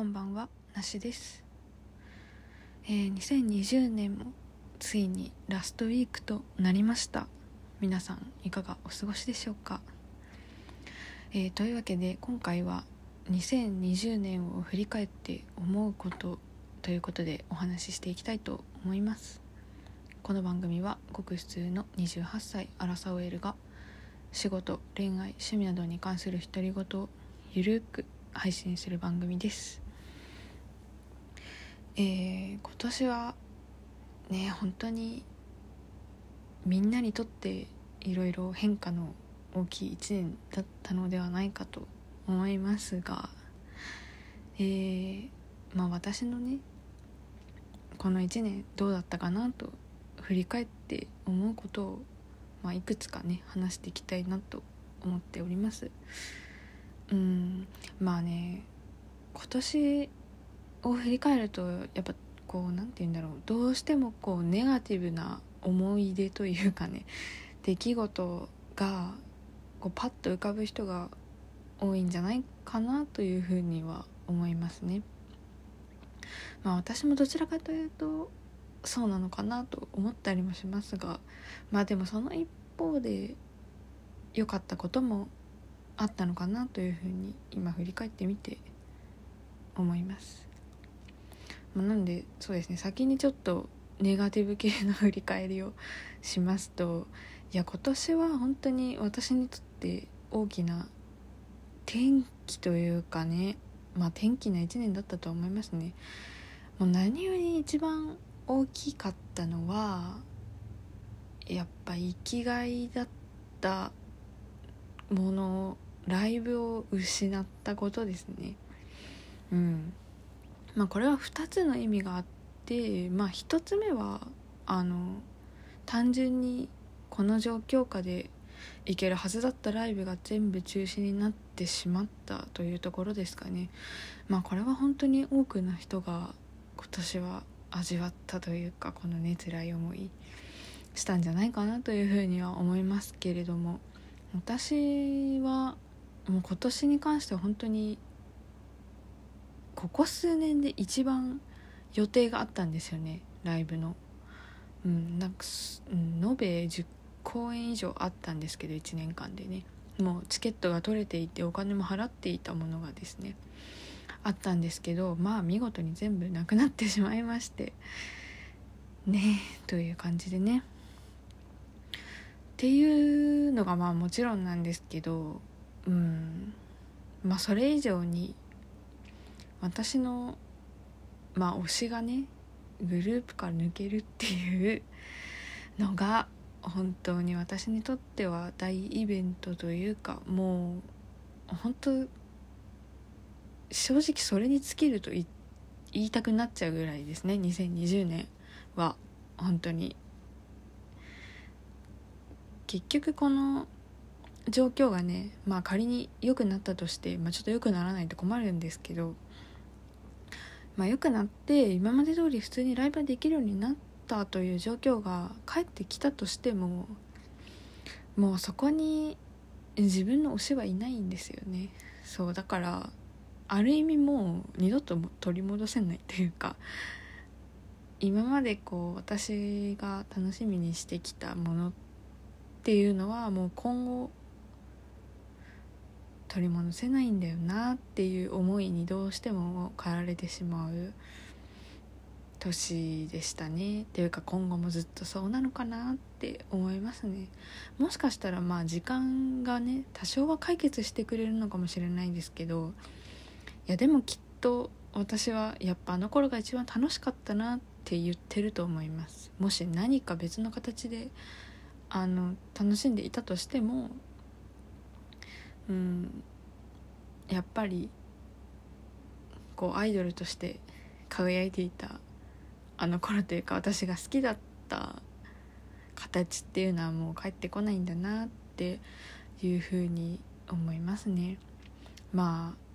こんばんはなしです、えー2020年もついにラストウィークとなりました。皆さんいかがお過ごしでしょうか、えーというわけで今回は2020年を振り返って思うことということでお話ししていきたいと思います。この番組はごく普通の28歳アラサオエルが仕事恋愛趣味などに関する独り言をゆるく配信する番組です。えー今年はね本当にみんなにとっていろいろ変化の大きい1年だったのではないかと思いますがえーまあ私のねこの1年どうだったかなと振り返って思うことを、まあ、いくつかね話していきたいなと思っております。うんまあね今年を振り返るとやっぱこうなんて言うんだろうどうしてもこうネガティブな思い出というかね出来事がこうパッと浮かぶ人が多いんじゃないかなというふうには思いますね。まあ私もどちらかというとそうなのかなと思ったりもしますがまあでもその一方で良かったこともあったのかなというふうに今振り返ってみて思います。まあ、なんでそうですね先にちょっとネガティブ系の振り返りをしますといや今年は本当に私にとって大きな転機というかねまあ転機な1年だったと思いますね。もう何より一番大きかったのはやっぱ生きがいだったものをライブを失ったことですねうんまあこれは2つの意味があってまあ1つ目はあの単純にこの状況下で行けるはずだったライブが全部中止になってしまったというところですかね。まあこれは本当に多くの人が今年は味わったというかこのね辛い思いしたんじゃないかなというふうには思いますけれども私はもう今年に関しては本当にここ数年で一番予定があったんですよねライブの。うん、なんかすうん延べ10公演以上あったんですけど1年間でねもうチケットが取れていてお金も払っていたものがですねあったんですけどまあ見事に全部なくなってしまいましてねえという感じでねっていうのがまあもちろんなんですけどうんまあそれ以上に私のまあ推しがねグループから抜けるっていうのが本当に私にとっては大イベントというかもう本当正直それに尽きると言いたくなっちゃうぐらいですね2020年は。本当に。結局この状況がねまあ仮に良くなったとして、まあ、ちょっと良くならないと困るんですけどまあ良くなって今まで通り普通にライブできるようになったという状況が返ってきたとしてももうそこに自分の推しはいないんですよね。そうだからある意味もう二度と取り戻せないというか今までこう私が楽しみにしてきたものっていうのはもう今後取り戻せないんだよなっていう思いにどうしても駆られてしまう年でしたね。っていうか今後もずっとそうなのかなって思いますね。もしかしたらまあ時間がね多少は解決してくれるのかもしれないんですけどいやでもきっと私はやっぱあの頃が一番楽しかったなって言ってると思います。もし何か別の形であの楽しんでいたとしてもうん。やっぱりこうアイドルとして輝いていたあの頃というか私が好きだった形っていうのはもう帰ってこないんだなっていうふうに思いますね。まあ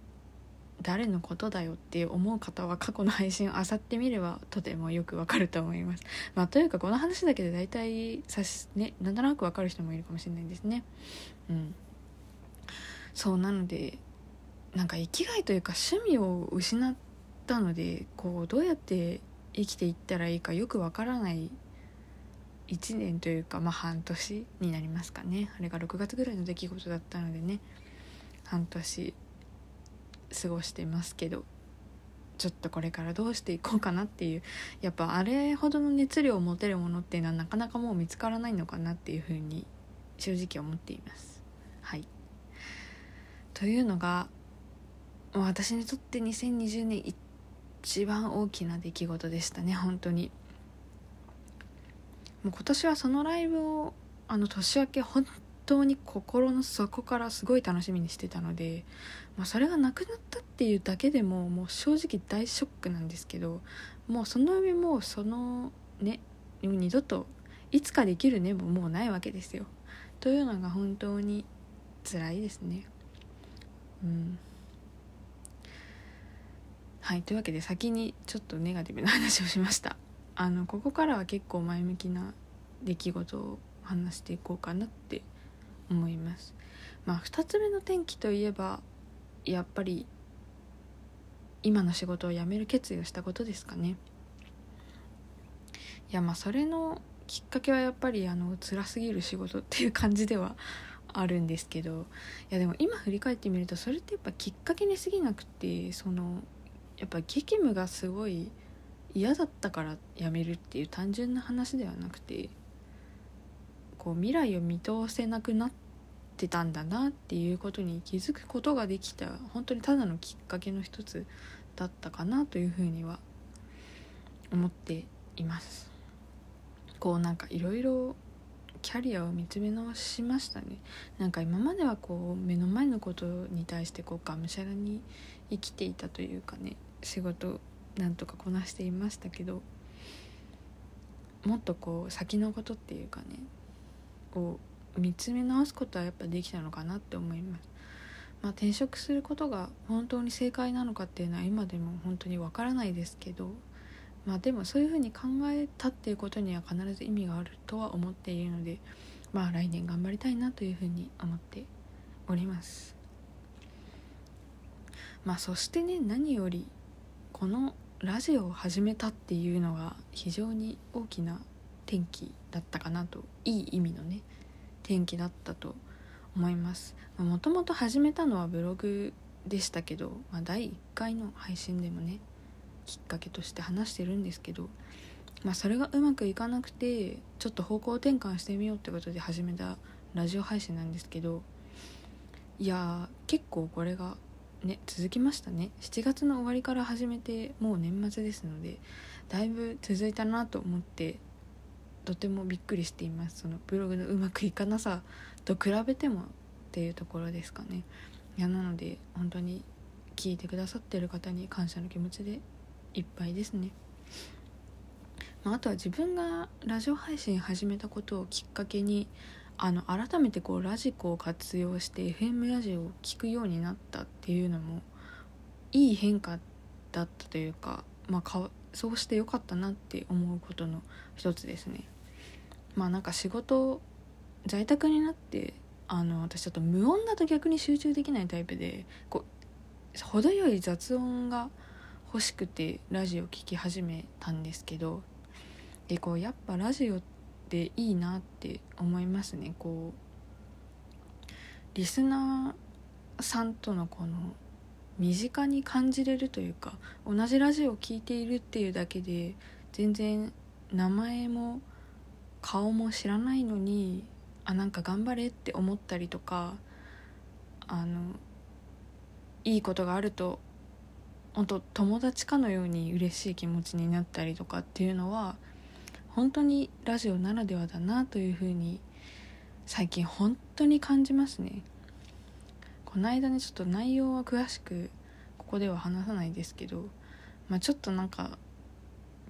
誰のことだよって思う方は過去の配信を漁ってみればとてもよくわかると思います。まあというかこの話だけで大体さしねなんとなくわかる人もいるかもしれないですね。うん。そうなのでなんか生きがいというか趣味を失ったのでこうどうやって生きていったらいいかよくわからない1年というかまあ半年になりますかねあれが6月ぐらいの出来事だったのでね半年過ごしてますけどちょっとこれからどうしていこうかなっていうやっぱあれほどの熱量を持てるものっていうのはなかなかもう見つからないのかなっていうふうに正直思っています。はいというのが私にとって2020年一番大きな出来事でしたね本当に。もう今年はそのライブをあの年明け本当に心の底からすごい楽しみにしてたので、まあ、それがなくなったっていうだけでももう正直大ショックなんですけどもうその上もうそのね二度といつかできるねももうないわけですよ。というのが本当に辛いですね。はいというわけで先にちょっとネガティブな話をしました。あのここからは結構前向きな出来事を話していこうかなって思います。まあ2つ目の転機といえばやっぱり今の仕事を辞める決意をしたことですかね。いやまあそれのきっかけはやっぱりあの辛すぎる仕事っていう感じではあるんですけどいやでも今振り返ってみるとそれってやっぱきっかけに過ぎなくてそのやっぱ激務がすごい嫌だったから辞めるっていう単純な話ではなくてこう未来を見通せなくなってたんだなっていうことに気づくことができた本当にただのきっかけの一つだったかなというふうには思っています。こうなんかいろろキャリアを見つめ直しましたねなんか今まではこう目の前のことに対してこうがむしゃらに生きていたというかね仕事なんとかこなしていましたけどもっとこう先のことっていうかねを見つめ直すことはやっぱできたのかなって思います。まあ、転職することが本当に正解なのかっていうのは今でも本当にわからないですけどまあでもそういうふうに考えたっていうことには必ず意味があるとは思っているのでまあ来年頑張りたいなというふうに思っております。まあそしてね何よりこのラジオを始めたっていうのが非常に大きな転機だったかなといい意味のね転機だったと思います。もともと始めたのはブログでしたけど、まあ、第1回の配信でもねきっかけとして話してるんですけど、まあ、それがうまくいかなくてちょっと方向転換してみようってことで始めたラジオ配信なんですけどいや結構これがね続きましたね。7月の終わりから始めてもう年末ですのでだいぶ続いたなと思ってとてもびっくりしています。そのブログのうまくいかなさと比べてもっていうところですかね。いやなので本当に聞いてくださってる方に感謝の気持ちでいっぱいですね、まあ、あとは自分がラジオ配信始めたことをきっかけにあの改めてこうラジコを活用して FM ラジオを聴くようになったっていうのもいい変化だったというか,、まあ、かそうしてよかったなって思うことの一つですね。まあなんか仕事在宅になってあの私ちょっと無音だと逆に集中できないタイプでこう程よい雑音が欲しくてラジオ聴き始めたんですけどでこうやっぱラジオっていいなって思いますね。こうリスナーさんとのこの身近に感じれるというか同じラジオを聴いているっていうだけで全然名前も顔も知らないのにあなんか頑張れって思ったりとかあのいいことがあると本当友達かのように嬉しい気持ちになったりとかっていうのは本当にラジオならではだなというふうに最近本当に感じますね。この間ねちょっと内容は詳しくここでは話さないですけど、まあ、ちょっとなんか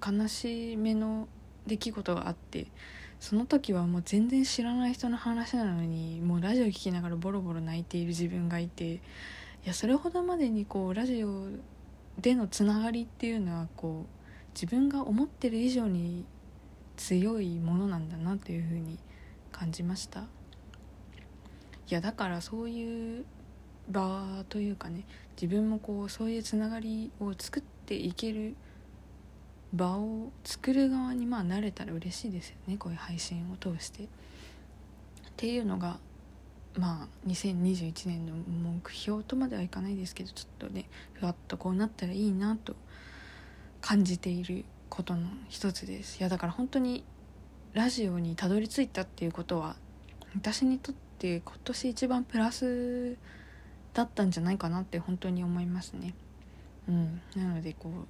悲しめの出来事があってその時はもう全然知らない人の話なのにもうラジオ聴きながらボロボロ泣いている自分がいていやそれほどまでにこうラジオでのつながりっていうのはこう自分が思ってる以上に強いものなんだなというふうに感じました？いやだからそういう場というかね自分もこうそういうつながりを作っていける場を作る側にまあ慣れたら嬉しいですよねこういう配信を通して。っていうのがまあ2021年の目標とまではいかないですけどちょっとねふわっとこうなったらいいなと感じていることの一つです。いやだから本当にラジオにたどり着いたっていうことは私にとって今年一番プラスだったんじゃないかなって本当に思いますね。うん。なのでこう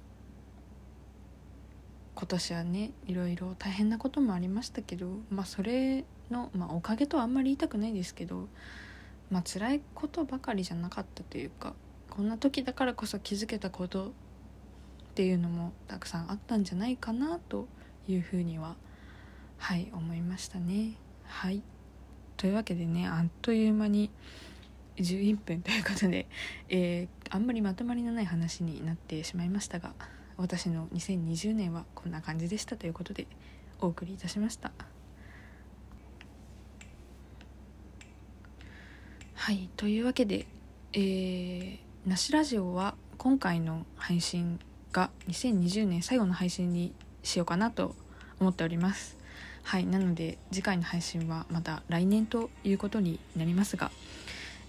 今年はねいろいろ大変なこともありましたけどまあそれの、まあ、おかげとはあんまり言いたくないですけどまあ辛いことばかりじゃなかったというかこんな時だからこそ気づけたことっていうのもたくさんあったんじゃないかなというふうにははい思いましたね。はい。というわけでねあっという間に11分ということで、えー、あんまりまとまりのない話になってしまいましたが私の2020年はこんな感じでしたということでお送りいたしました。はいというわけでえー、なしラジオは今回の配信が2020年最後の配信にしようかなと思っております。はいなので次回の配信はまた来年ということになりますが、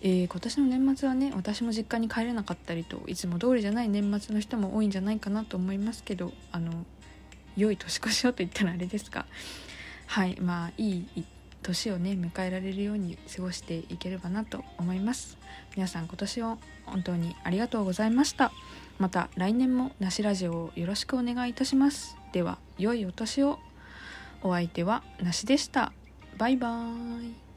えー、今年の年末はね私も実家に帰れなかったりといつも通りじゃない年末の人も多いんじゃないかなと思いますけどあの良い年越しをと言ったらあれですがはいまあいい年をね迎えられるように過ごしていければなと思います。皆さん今年を本当にありがとうございました。また来年もなしラジオをよろしくお願いいたします。では良いお年を。お相手はなしでした。バイバーイ。